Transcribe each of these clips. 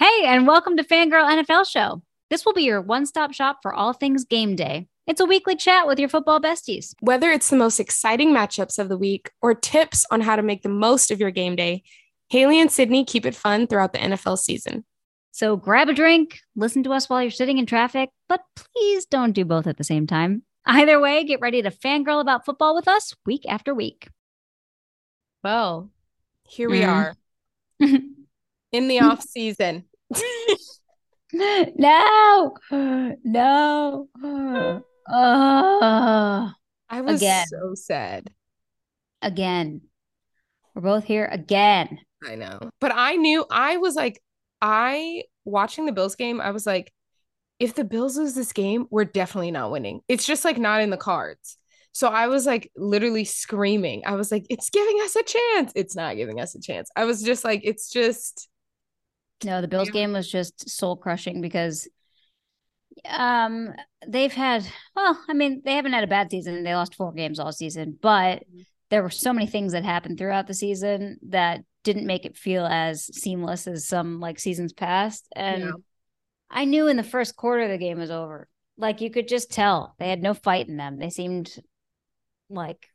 Hey, and welcome to Fangirl NFL Show. This will be your one stop shop for all things game day. It's a weekly chat with your football besties. Whether it's the most exciting matchups of the week or tips on how to make the most of your game day, Haley and Sydney keep it fun throughout the NFL season. So grab a drink, listen to us while you're sitting in traffic, but please don't do both at the same time. Either way, get ready to fangirl about football with us week after week. Well, here we Mm. are in the off season. no, no. Oh, I was Again. so sad. again. We're both here again. I know. But I knew I was like, I watching the Bills game, I was like, if the Bills lose this game, we're definitely not winning. It's just like not in the cards. So I was like literally screaming. I was like, it's giving us a chance. It's not giving us a chance. I was just like, it's just No, the Bills Yeah. game was just soul crushing because um they've had well, I mean, they haven't had a bad season. They lost four games all season, but Mhm. there were so many things that happened throughout the season that didn't make it feel as seamless as some like seasons past. And Yeah. I knew in the first quarter the game was over. Like you could just tell they had no fight in them. They seemed like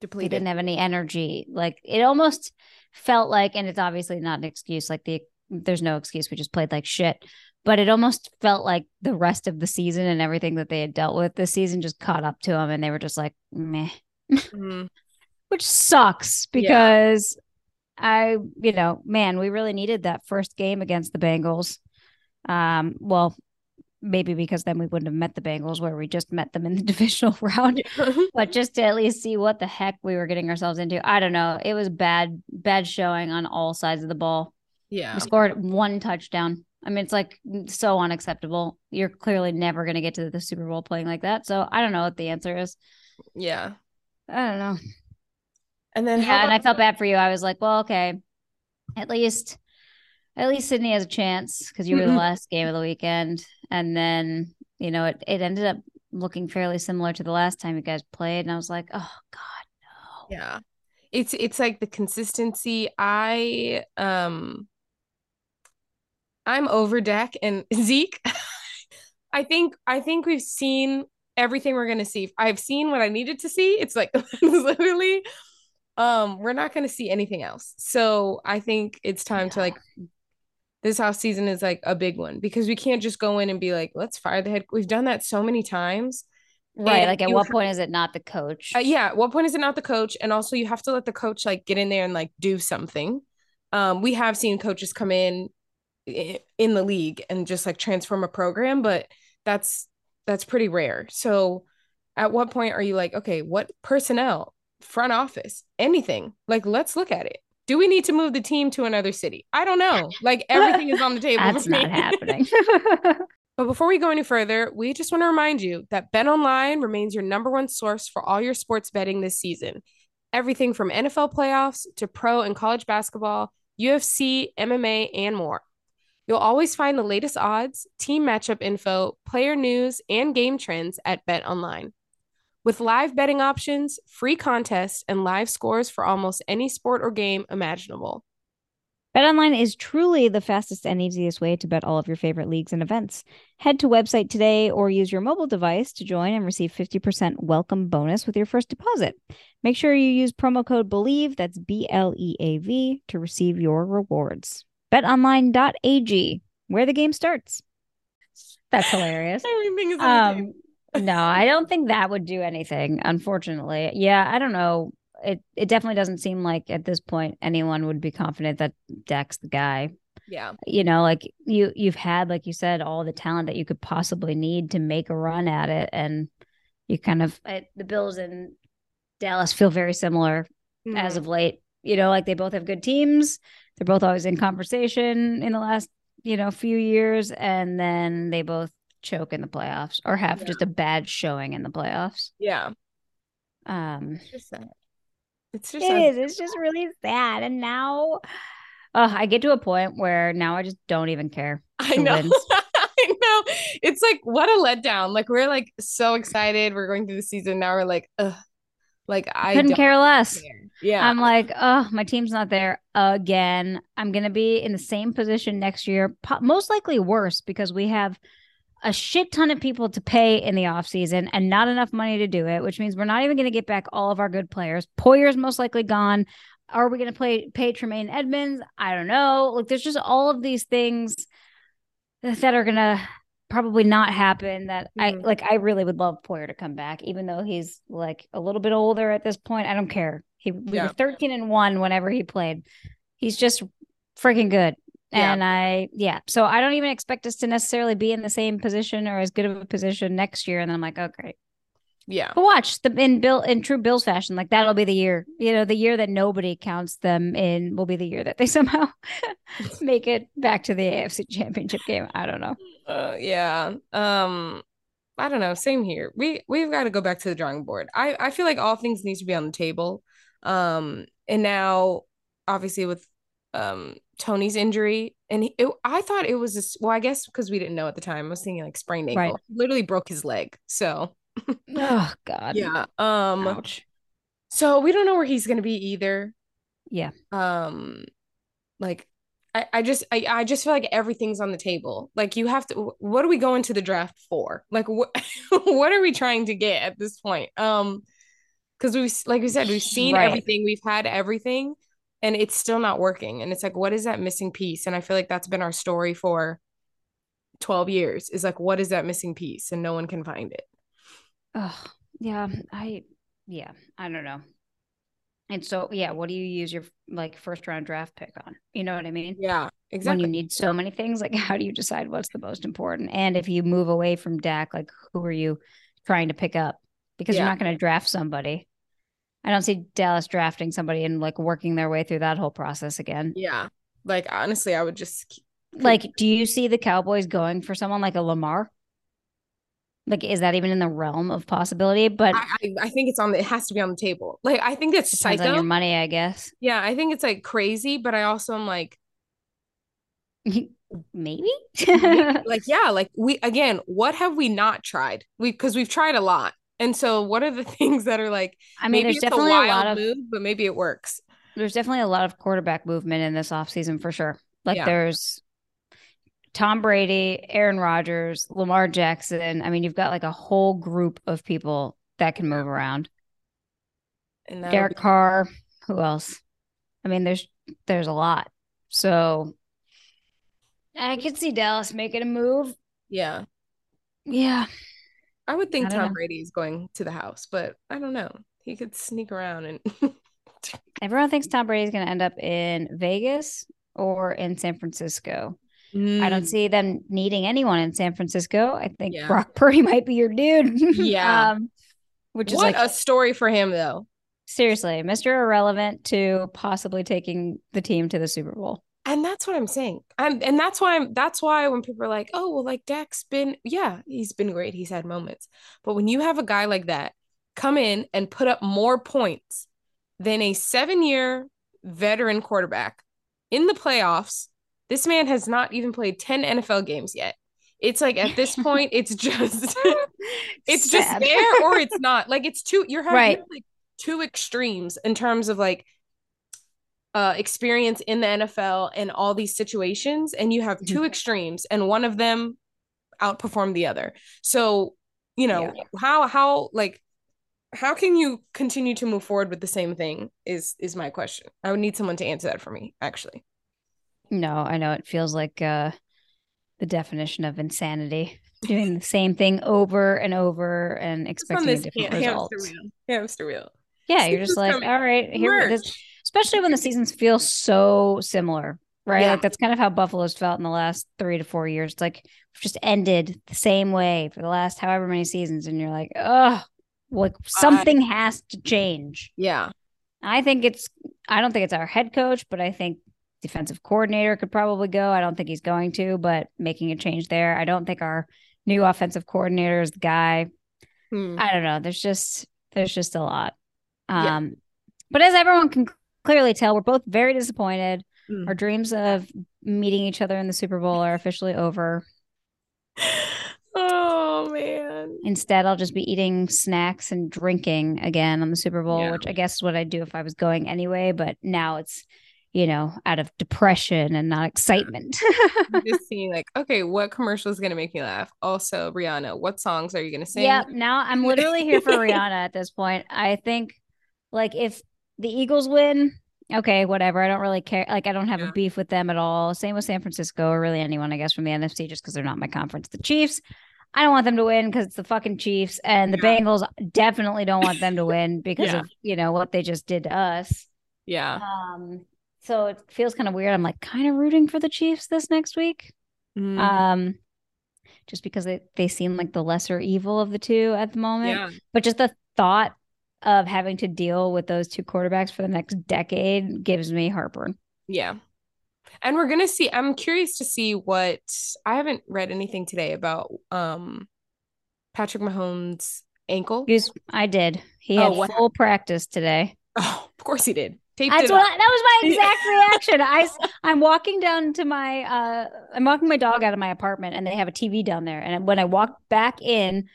depleted. they didn't have any energy. Like it almost felt like, and it's obviously not an excuse. Like the there's no excuse. We just played like shit. But it almost felt like the rest of the season and everything that they had dealt with this season just caught up to them, and they were just like meh, Mhm. which sucks Yeah. because I, you know, man, we really needed that first game against the Bengals. Um, well, maybe because then we wouldn't have met the Bengals where we just met them in the divisional round but just to at least see what the heck we were getting ourselves into. I don't know. It was bad, bad showing on all sides of the ball. Yeah. We scored one touchdown. I mean, it's like so unacceptable. You're clearly never going to get to the Super Bowl playing like that. So I don't know what the answer is. Yeah. I don't know. And then Yeah, and I felt bad for you. I was like, well, okay, at least, at least Sydney has a chance because you were the last game of the weekend, and then you know it it ended up looking fairly similar to the last time you guys played, and I was like, oh God, no. Yeah. It's it's like the consistency. I um I'm over Dak and Zeke. I think I think we've seen everything we're gonna see. I've seen what I needed to see. It's like literally um we're not gonna see anything else. So I think it's time to like this off season is like a big one because we can't just go in and be like, let's fire the head. We've done that so many times. Right. And Like, at what have- point is it not the coach? Uh, yeah, at what point is it not the coach? And also you have to let the coach like get in there and like do something. Um, we have seen coaches come in in the league and just like transform a program, but that's that's pretty rare. So at what point are you like, okay, what personnel, front office, anything? Like let's look at it. Do we need to move the team to another city? I don't know. Like everything is on the table. That's not happening. But before we go any further, we just want to remind you that Bet Online remains your number one source for all your sports betting this season. Everything from NFL playoffs to pro and college basketball, UFC, MMA, and more. You'll always find the latest odds, team matchup info, player news, and game trends at Bet Online. With live betting options, free contests, and live scores for almost any sport or game imaginable. BetOnline is truly the fastest and easiest way to bet all of your favorite leagues and events. Head to website today or use your mobile device to join and receive 50% welcome bonus with your first deposit. Make sure you use promo code BLEAV, that's B L E A V, to receive your rewards. BetOnline.ag, where the game starts. That's hilarious. Everything is on the table. Um, no, I don't think that would do anything, unfortunately. Yeah, I don't know. It it definitely doesn't seem like at this point anyone would be confident that Dak's the guy. Yeah. You know, like you you've had, like you said, all the talent that you could possibly need to make a run at it, and you kind of I, the Bills and Dallas feel very similar as Mhm. of late. You know, like they both have good teams. They're both always in conversation in the last, you know, few years, and then they both choke in the playoffs or have Yeah. just a bad showing in the playoffs. yeah. Um, It's just sad. It's just it is. It's just really sad. And now, uh, I get to a point where now I just don't even care. I know. I know. It's like what a letdown. Like we're like so excited. We're going through the season. Now we're like, ugh. Like I Couldn't don't care less. care. Yeah. I'm like, oh, my team's not there again. I'm going to be in the same position next year, most likely worse because we have a shit ton of people to pay in the offseason and not enough money to do it, which means we're not even going to get back all of our good players. Poyer's most likely gone. Are we going to play pay Tremaine Edmunds? I don't know. Like there's just all of these things that are going to probably not happen that mm-hmm. I like I really would love Poyer to come back even though he's like a little bit older at this point. I don't care. He we yeah. were 13 and 1 whenever he played. He's just freaking good. Yeah. And I yeah, so I don't even expect us to necessarily be in the same position or as good of a position next year and then I'm like, "Oh great." Yeah. But watch the in Bill in true Bills fashion, like that'll be the year. You know, the year that nobody counts them in will be the year that they somehow make it back to the AFC championship game. I don't know. Uh, yeah. Um I don't know. Same here. We we've got to go back to the drawing board. I I feel like all things need to be on the table. Um and now obviously with um Tony's injury and he, it, I thought it was this well I guess because we didn't know at the time. I was thinking like sprained ankle. Right. Literally broke his leg. So oh God. Yeah. Um. Ouch. So we don't know where he's gonna be either. Yeah. Um. Like, I, I just I, I just feel like everything's on the table. Like you have to. What are we going to the draft for? Like what what are we trying to get at this point? Um. Because we like we said we've seen right. everything we've had everything and it's still not working and it's like what is that missing piece and i feel like that's been our story for 12 years is like what is that missing piece and no one can find it Oh, yeah. I, yeah, I don't know. And so, yeah, what do you use your like first round draft pick on? You know what I mean? Yeah, exactly. When you need so many things, like how do you decide what's the most important? And if you move away from Dak, like who are you trying to pick up? Because yeah. you're not going to draft somebody. I don't see Dallas drafting somebody and like working their way through that whole process again. Yeah. Like honestly, I would just like do you see the Cowboys going for someone like a Lamar? Like, is that even in the realm of possibility? But I, I, I think it's on the, it has to be on the table. Like, I think it's psycho. on your money, I guess. Yeah, I think it's like crazy, but I also am like, maybe like yeah like we again what have we not tried we because we've tried a lot and so what are the things that are like i mean there's definitely a, a lot of move, but maybe it works there's definitely a lot of quarterback movement in this offseason for sure like yeah. there's Tom Brady, Aaron Rodgers, Lamar Jackson. I mean, you've got like a whole group of people that can move around. And Derek be- Carr. Who else? I mean, there's there's a lot. So I could see Dallas making a move. Yeah. Yeah. I would think I Tom know. Brady is going to the house, but I don't know. He could sneak around and everyone thinks Tom Brady is going to end up in Vegas or in San Francisco. Mm. I don't mm. see them needing anyone in San Francisco. I think yeah. Brock Purdy might be your dude. Yeah. um, which is what like a story for him though. Seriously, Mr. Irrelevant to possibly taking the team to the Super Bowl. And that's what I'm saying. I'm, and that's why I'm that's why when people are like, "Oh, well like Dak's been yeah, he's been great. He's had moments." But when you have a guy like that come in and put up more points than a 7-year veteran quarterback in the playoffs this man has not even played 10 NFL games yet. It's like at this point, it's just it's Sad. just there or it's not. Like it's two you're having right. like two extremes in terms of like uh experience in the NFL and all these situations. And you have two mm-hmm. extremes, and one of them outperformed the other. So, you know, yeah. how how like how can you continue to move forward with the same thing is is my question. I would need someone to answer that for me, actually. No, I know it feels like uh, the definition of insanity. Doing the same thing over and over and expecting a different result. Hamster wheel. Hamster wheel. Yeah, you're just like, all right, here. This, especially when the seasons feel so similar, right? Yeah. Like that's kind of how Buffalo's felt in the last three to four years. It's like just ended the same way for the last however many seasons, and you're like, oh, like something I, has to change. Yeah, I think it's. I don't think it's our head coach, but I think defensive coordinator could probably go. I don't think he's going to, but making a change there. I don't think our new offensive coordinator is the guy. Hmm. I don't know. There's just there's just a lot. Um, yeah. but as everyone can clearly tell, we're both very disappointed. Hmm. Our dreams of meeting each other in the Super Bowl are officially over. Oh man. Instead, I'll just be eating snacks and drinking again on the Super Bowl, Yeah. which I guess is what I'd do if I was going anyway. But now it's, you know, out of depression and not excitement. Just seeing like, okay, what commercial is gonna make me laugh? Also, Rihanna, what songs are you gonna sing? yeah, now I'm literally here for Rihanna at this point. I think, like, if the Eagles win, okay, whatever. I don't really care. Like, I don't have Yeah. a beef with them at all. Same with San Francisco or really anyone, I guess, from the NFC, just because they're not my conference. The Chiefs, I don't want them to win because it's the fucking Chiefs, and the Yeah. Bengals definitely don't want them to win because Yeah. of you know what they just did to us. Yeah. Um, so it feels kind of weird. I'm like kind of rooting for the Chiefs this next week. Mm, Um, just because they, they seem like the lesser evil of the two at the moment. But just the thought of having to deal with those two quarterbacks for the next decade gives me heartburn. Yeah. And we're gonna see. I'm curious to see what I haven't read anything today about um Patrick Mahomes' ankle. He's, I did. He Oh, had what full practice today. Oh, of course he did. Taped That's it what. I, that was my exact reaction. I'm walking down to my uh I'm walking my dog out of my apartment and they have a TV down there and when I walked back in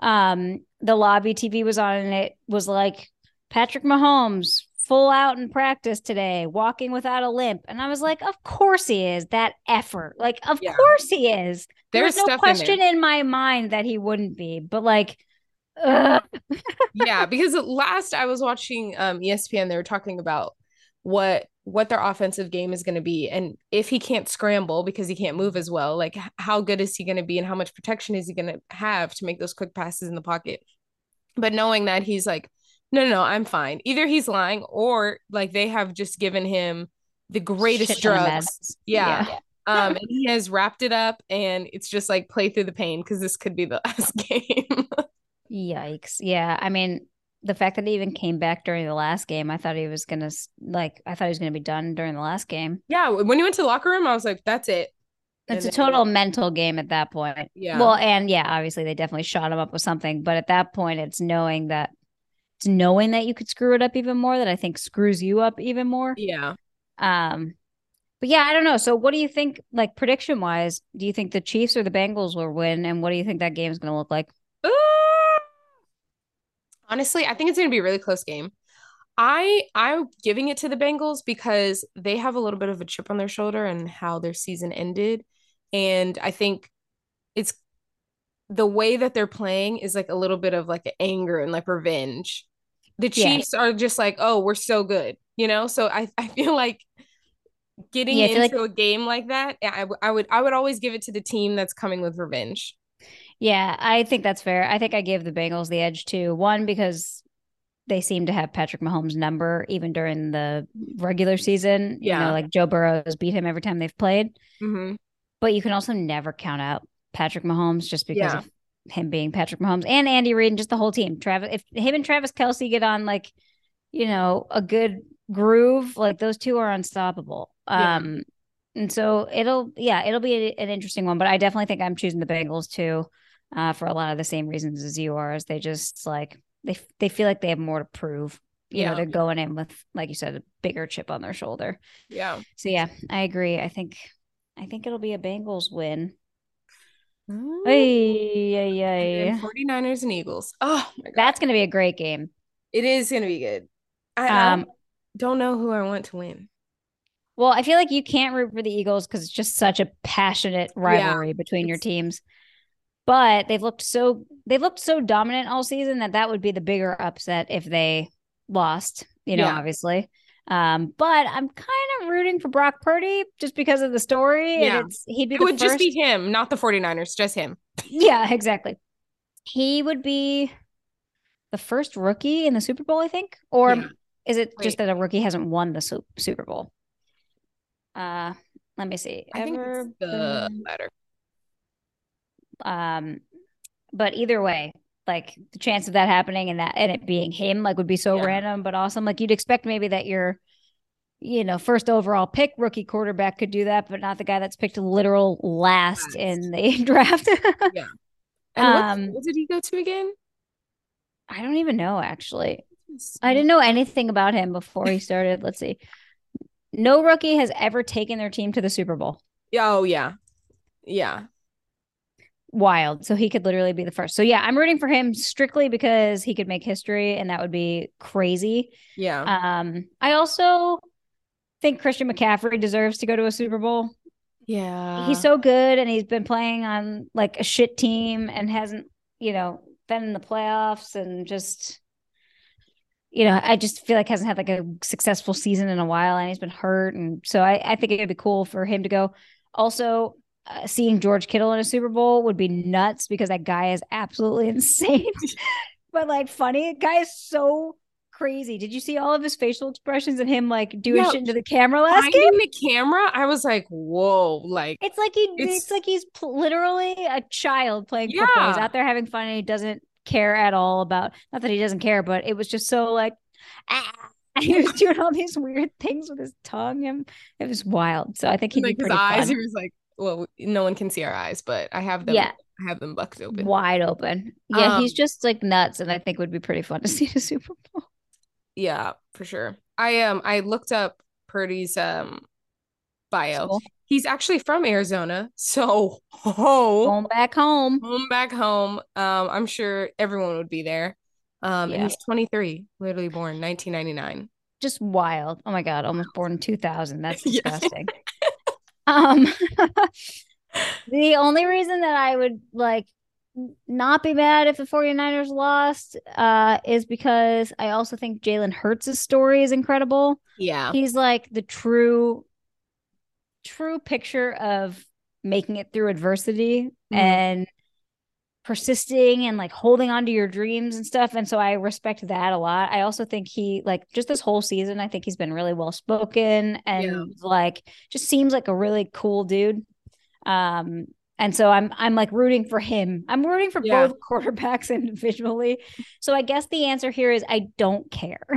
um the lobby TV was on and it was like Patrick Mahomes full out in practice today walking without a limp. And I was like of course he is. That effort. Like of Yeah. course he is. There's there's no stuff in question in, my mind that he wouldn't be but like yeah, because last I was watching um ESPN, they were talking about what what their offensive game is going to be, and if he can't scramble because he can't move as well, like how good is he going to be, and how much protection is he going to have to make those quick passes in the pocket? But knowing that he's like, no, no, no, I'm fine. Either he's lying, or like they have just given him the greatest Shit drugs. Yeah. Yeah. Um, and he has wrapped it up, and it's just like play through the pain because this could be the last game. Yikes. Yeah. I mean, the fact that he even came back during the last game, I thought he was going to, like, I thought he was going to be done during the last game. yeah, when he went to the locker room, I was like, that's it. It's And a then- total mental game at that point. Yeah. Well, and yeah, obviously they definitely shot him up with something, but at that point, it's knowing that it's knowing that you could screw it up even more that I think screws you up even more. Yeah. Um, but yeah, I don't know. So, what do you think, like prediction wise? Do you think the Chiefs or the Bengals will win? And what do you think that game is going to look like? Uh, honestly, I think it's going to be a really close game. I I'm giving it to the Bengals because they have a little bit of a chip on their shoulder and how their season ended, and I think it's the way that they're playing is like a little bit of like anger and like revenge. The Yeah. Chiefs are just like, oh, we're so good, you know. So I I feel like getting Yeah, into like- a game like that, I, I would I would always give it to the team that's coming with revenge. Yeah, I think that's fair. I think I gave the Bengals the edge too. One because they seem to have Patrick Mahomes' number even during the regular season. You Yeah. know, like Joe Burrow's beat him every time they've played. hmm But you can also never count out Patrick Mahomes just because Yeah. of him being Patrick Mahomes and Andy Reid and just the whole team. Travis, if him and Travis Kelce get on like, you know, a good groove, like those two are unstoppable. Yeah. Um, and so it'll, yeah, it'll be a- an interesting one. But I definitely think I'm choosing the Bengals too, uh, for a lot of the same reasons as you are. As they just like they they feel like they have more to prove. You Yeah. know, they're going in with, like you said, a bigger chip on their shoulder. Yeah. So yeah, I agree. I think I think it'll be a Bengals win. Mm. Ay, ay, ay. And 49ers and Eagles. Oh my god. That's gonna be a great game. it is gonna be good. I, I Um, don't know who I want to win. well, I feel like you can't root for the Eagles because it's just such a passionate rivalry between your teams. But they've looked so they've looked so dominant all season that that would be the bigger upset if they lost. You know, Yeah. obviously. Um, but I'm kind of rooting for Brock Purdy just because of the story. Yeah. And it's he'd be It would first. just be him, not the 49ers, just him. Yeah, exactly. He would be the first rookie in the Super Bowl, I think. Or Yeah. is it just that a rookie hasn't won the Su- Super Bowl? Uh, let me see. I think it's the been- latter. Um, but either way, like the chance of that happening and that and it being him, like, would be so Yeah. random but awesome. Like you'd expect maybe that your, you know, first overall pick rookie quarterback could do that, but not the guy that's picked literal last, Last. in the draft. And Um, what, what did he go to again? I don't even know actually. I didn't know anything about him before he started. Let's see. No rookie has ever taken their team to the Super Bowl. Yeah, Oh yeah, yeah. Wild. So he could literally be the first. So yeah, I'm rooting for him strictly because he could make history and that would be crazy. Yeah. Um, I also think Christian McCaffrey deserves to go to a Super Bowl. yeah. He's so good and he's been playing on like a shit team and hasn't, you know, been in the playoffs and just you know, I just feel like hasn't had like a successful season in a while and he's been hurt and so I I think it would be cool for him to go. Also, uh, seeing George Kittle in a Super Bowl would be nuts because that guy is absolutely insane. but like funny, guy is so crazy. Did you see all of his facial expressions and him like doing Yeah, shit into the camera last game? The camera, I was like, whoa, like It's like he it's, It's- like he's pl- literally a child playing football. He's out there having fun and he doesn't care at all about not that he doesn't care, but it was just so like ah. he was doing all these weird things with his tongue and it was wild. So I think he'd like his eyes. fun. He was like, well, no one can see our eyes, but I have them. Yeah. I have them bucked open. wide open. Yeah, he's Um, just like nuts, and I think would be pretty fun to see the Super Bowl. Yeah, for sure. I um I looked up Purdy's um bio. School. He's actually from Arizona, so ho, Going back home. home back home. Um, I'm sure everyone would be there. Um, Yeah. and he's 23, literally born 1999. Just wild. Oh my god, almost born in 2000. That's disgusting. Um the only reason that I would like not be mad if the 49ers lost uh is because I also think Jalen Hurts' story is incredible. Yeah, He's like the true true picture of making it through adversity Mhm. and persisting and like holding on to your dreams and stuff and so I respect that a lot. I also think he like just this whole season I think he's been really well spoken and Yeah. like just seems like a really cool dude. Um and so I'm I'm like rooting for him. I'm rooting for Yeah. both quarterbacks individually. So I guess the answer here is I don't care.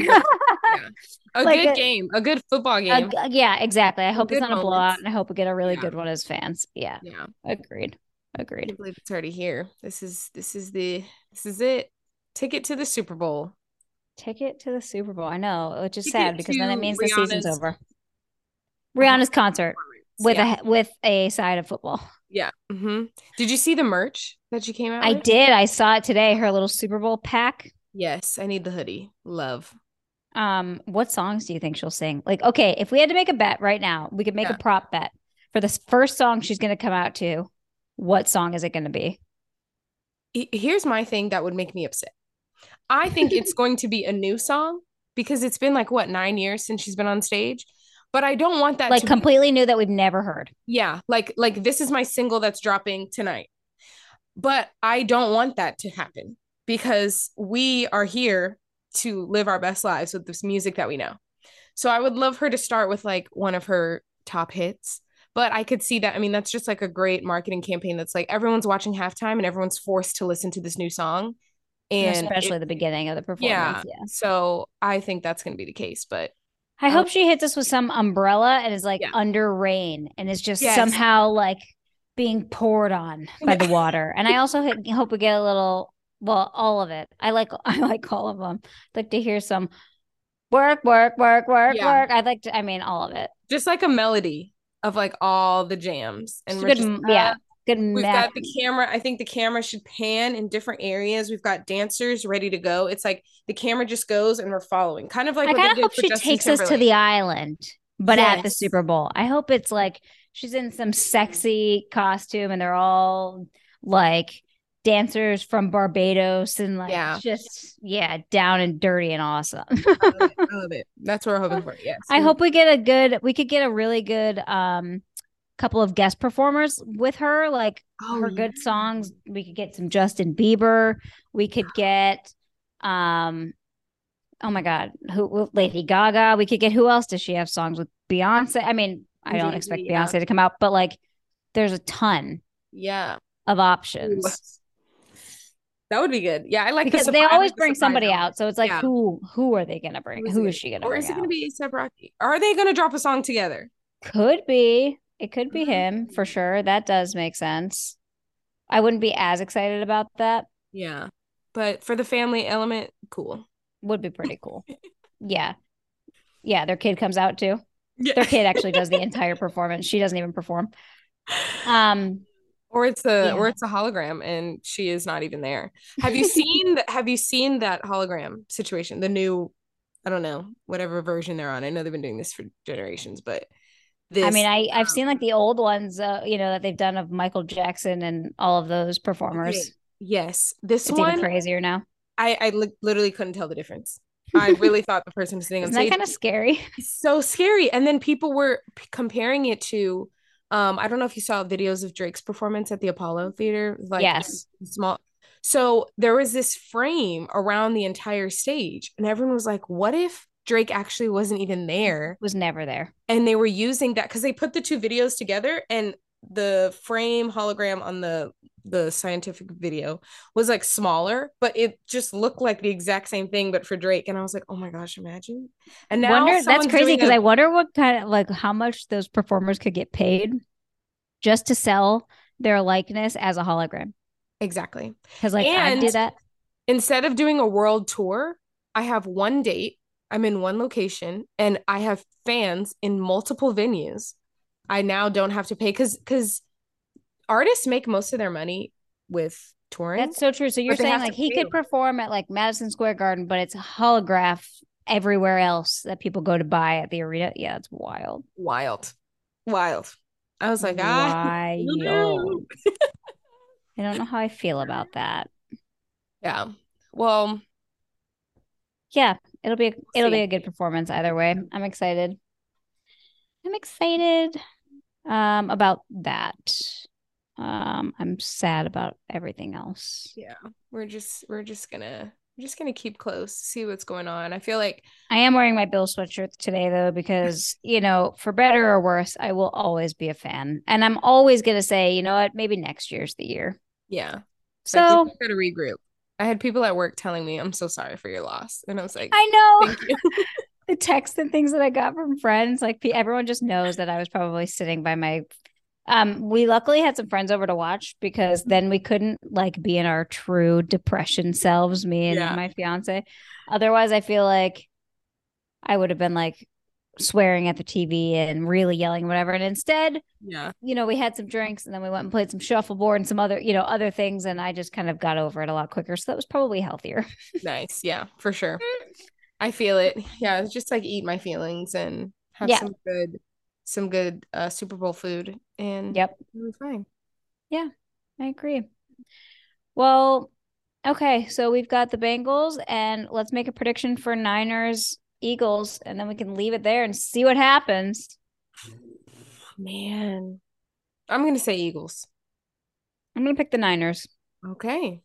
a like good a- game, a good football Uh, game. g- yeah, exactly. I hope it's not a blowout, and I hope we get a really Yeah. good one as fans. Yeah, yeah, agreed. I Agreed. can't believe it's already here. This is this is the this is it. Ticket to the Super Bowl. Ticket to the Super Bowl. I know, which is Ticket sad because then it means the season's over. Rihanna's concert with yeah. a with a side of football. yeah. Mm-hmm. Did you see the merch that she came out? With? I with? did. I saw it today. Her little Super Bowl pack. Yes, I need the hoodie. Love. Um, what songs do you think she'll sing? Like, okay, if we had to make a bet right now, we could make Yeah. a prop bet for this first song she's going to come out to. What song is it going to be? Here's my thing that would make me upset. I think it's going to be a new song because it's been like what nine years since she's been on stage. But I don't want that Like to be- completely new that we've never heard. yeah, like like this is my single that's dropping tonight. But I don't want that to happen because we are here to live our best lives with this music that we know. So I would love her to start with like one of her top hits. But I could see that. I mean, that's just like a great marketing campaign that's like everyone's watching halftime and everyone's forced to listen to this new song. And especially it- the beginning of the performance. yeah. yeah. So I think that's going to be the case. But I Um, hope she hits us with some umbrella and is like Yeah. under rain and is just Yes. somehow like being poured on by the water. And I also ho- hope we get a little, well, all of it. I like, I like all of them. I'd like to hear some work, work, work, work, Yeah. work. I'd like to, I mean, all of it. just like a melody of like all the jams. And we're good, just, yeah, good We've got the camera. I think the camera should pan in different areas. We've got dancers ready to go. It's like the camera just goes and we're following. Kind of like I kind of hope she Justin takes us to the island, but at the Super Bowl. I hope it's like she's in some sexy costume and they're all like dancers from Barbados and like Yeah. just yeah, down and dirty and awesome. I love it. I love it. That's what we're hoping for. Yes. I hope we get a good we could get a really good um couple of guest performers with her like Oh, her yeah. good songs. We could get some Justin Bieber. We could get um oh my god, who Lady Gaga. We could get who else does she have songs with? Beyonce. I mean, I don't expect yeah. Beyonce to come out, but like there's a ton Yeah. of options. That would be good. Yeah, I like the Because surpri- they always the bring somebody out. So it's like Yeah. who who are they gonna bring? Who is Who is she gonna Or is it going to be ASAP Rocky? Are they going to drop a song together? Could be. It could be Mhm. him for sure. That does make sense. I wouldn't be as excited about that. Yeah. But for the family element, cool. Would be pretty cool. Yeah. Yeah, their kid comes out too. Yeah. Their kid actually does the entire performance. She doesn't even perform. Um Or it's a Yeah. or it's a hologram and she is not even there. Have you seen that have you seen that hologram situation? The new I don't know, whatever version they're on. I know they've been doing this for generations, but this I mean, I I've um, seen like the old ones, uh, you know, that they've done of Michael Jackson and all of those performers. yes, this It's one even crazier now. I I li- literally couldn't tell the difference. I really thought the person sitting on Isn't that stage kind of scary? It's so scary. And then people were p- comparing it to um I don't know if you saw videos of Drake's performance at the Apollo Theater, like Yes. small. So there was this frame around the entire stage, and everyone was like, "What if Drake actually wasn't even there?" Was never there. And they were using that because they put the two videos together, and the frame hologram on the the scientific video was like smaller, but it just looked like the exact same thing, but for Drake. And I was like, "Oh my gosh, imagine!" And now wonder that's crazy because a- I wonder what kind of like how much those performers could get paid just to sell their likeness as a hologram. exactly. Because like I And- did that. instead of doing a world tour, I have one date, I'm in one location, and I have fans in multiple venues. I now don't have to pay because because artists make most of their money with touring. That's so true. So you're saying like he pay could perform at like Madison Square Garden, but it's a holograph everywhere else that people go to buy at the arena. Yeah, it's wild. wild, wild. I was like, ah, wild. I don't know how I feel about that. yeah. Well, Yeah, it'll be a, it'll be a good performance either way. I'm excited. I'm excited um about that. Um I'm sad about everything else. yeah, we're just we're just gonna we're just gonna keep close, see what's going on. I feel like I am wearing my Bill sweatshirt today though because, you know, for better or worse, I will always be a fan. And I'm always to say, you know what, maybe next year's the year. yeah, like, So, gotta regroup. I had people at work telling me, "I'm so sorry for your loss," and I was like, I know "Thank you." the texts and things that I got from friends, like everyone just knows that I was probably sitting by my um we luckily had some friends over to watch because then we couldn't like be in our true depression selves, me and Yeah. my fiance. Otherwise, I feel like I would have been like swearing at the TV and really yelling whatever. And instead, yeah, you know, we had some drinks and then we went and played some shuffleboard and some other, you know, other things. And I just kind of got over it a lot quicker. So that was probably healthier. nice. Yeah, for sure. I feel it. Yeah, just like eat my feelings and have Yeah. some good, some good uh, Super Bowl food, and Yep. it'll be fine. Yeah, I agree. Well, okay. So we've got the Bengals and let's make a prediction for Niners, Eagles, and then we can leave it there and see what happens. Man, I'm gonna say Eagles. I'm going to pick the Niners. Okay,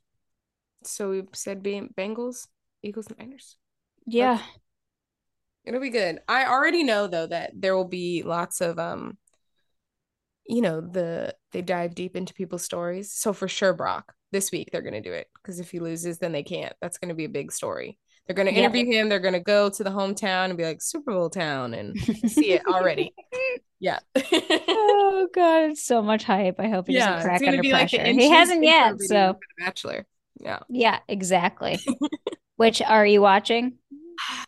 so we said being Bengals, Eagles, and Niners. Yeah. It'll be good. I already know though that there will be lots of um you know, the they dive deep into people's stories. So for sure Brock, this week they're going to do it because if he loses then they can't. That's going to be a big story. They're going to Yep. interview him, they're going to go to the hometown and be like Super Bowl town and see it already. Yeah. oh god, it's so much hype. I hope he yeah, doesn't crack it's going to under be like pressure. he hasn't yet, so Bachelor. Yeah. yeah, exactly. Which are you watching?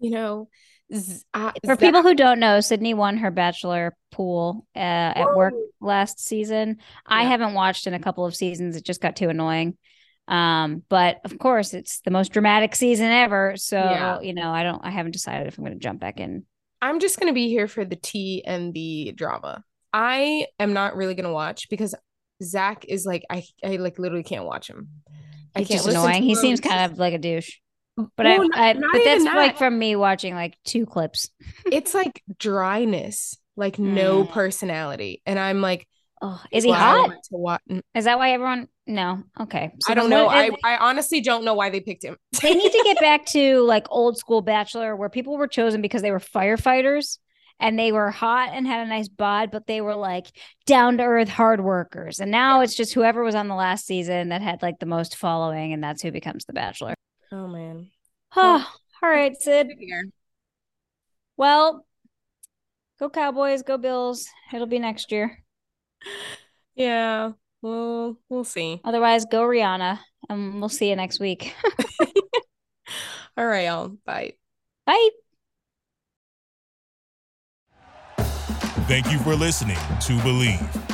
You know, Z- uh, For Zach- people who don't know, Sydney won her bachelor pool uh, at work last season. I haven't watched in a couple of seasons. It just got too annoying. Um, but of course, it's the most dramatic season ever. So Yeah. you know, I don't. I haven't decided if I'm going to jump back in. I'm just gonna be here for the tea and the drama. I am not really gonna watch because Zach is like I I like literally can't watch him. I He's can't just annoying. He seems kind of like a douche. But Well, I, not- I not but that's that. like from me watching like two clips. it's like dryness, like no Mm. personality, and I'm like, Oh, is he hot? Is that why everyone? No. Okay. So I don't know. what- I I honestly don't know why they picked him. they need to get back to like old school bachelor where people were chosen because they were firefighters and they were hot and had a nice bod but they were like down to earth hard workers and now it's just whoever was on the last season that had like the most following and that's who becomes the bachelor Oh all right sid well go cowboys go bills it'll be next year Yeah. we'll we'll see. otherwise go rihanna and we'll see you next week All right, y'all. Bye. bye Thank you for listening to Bleav.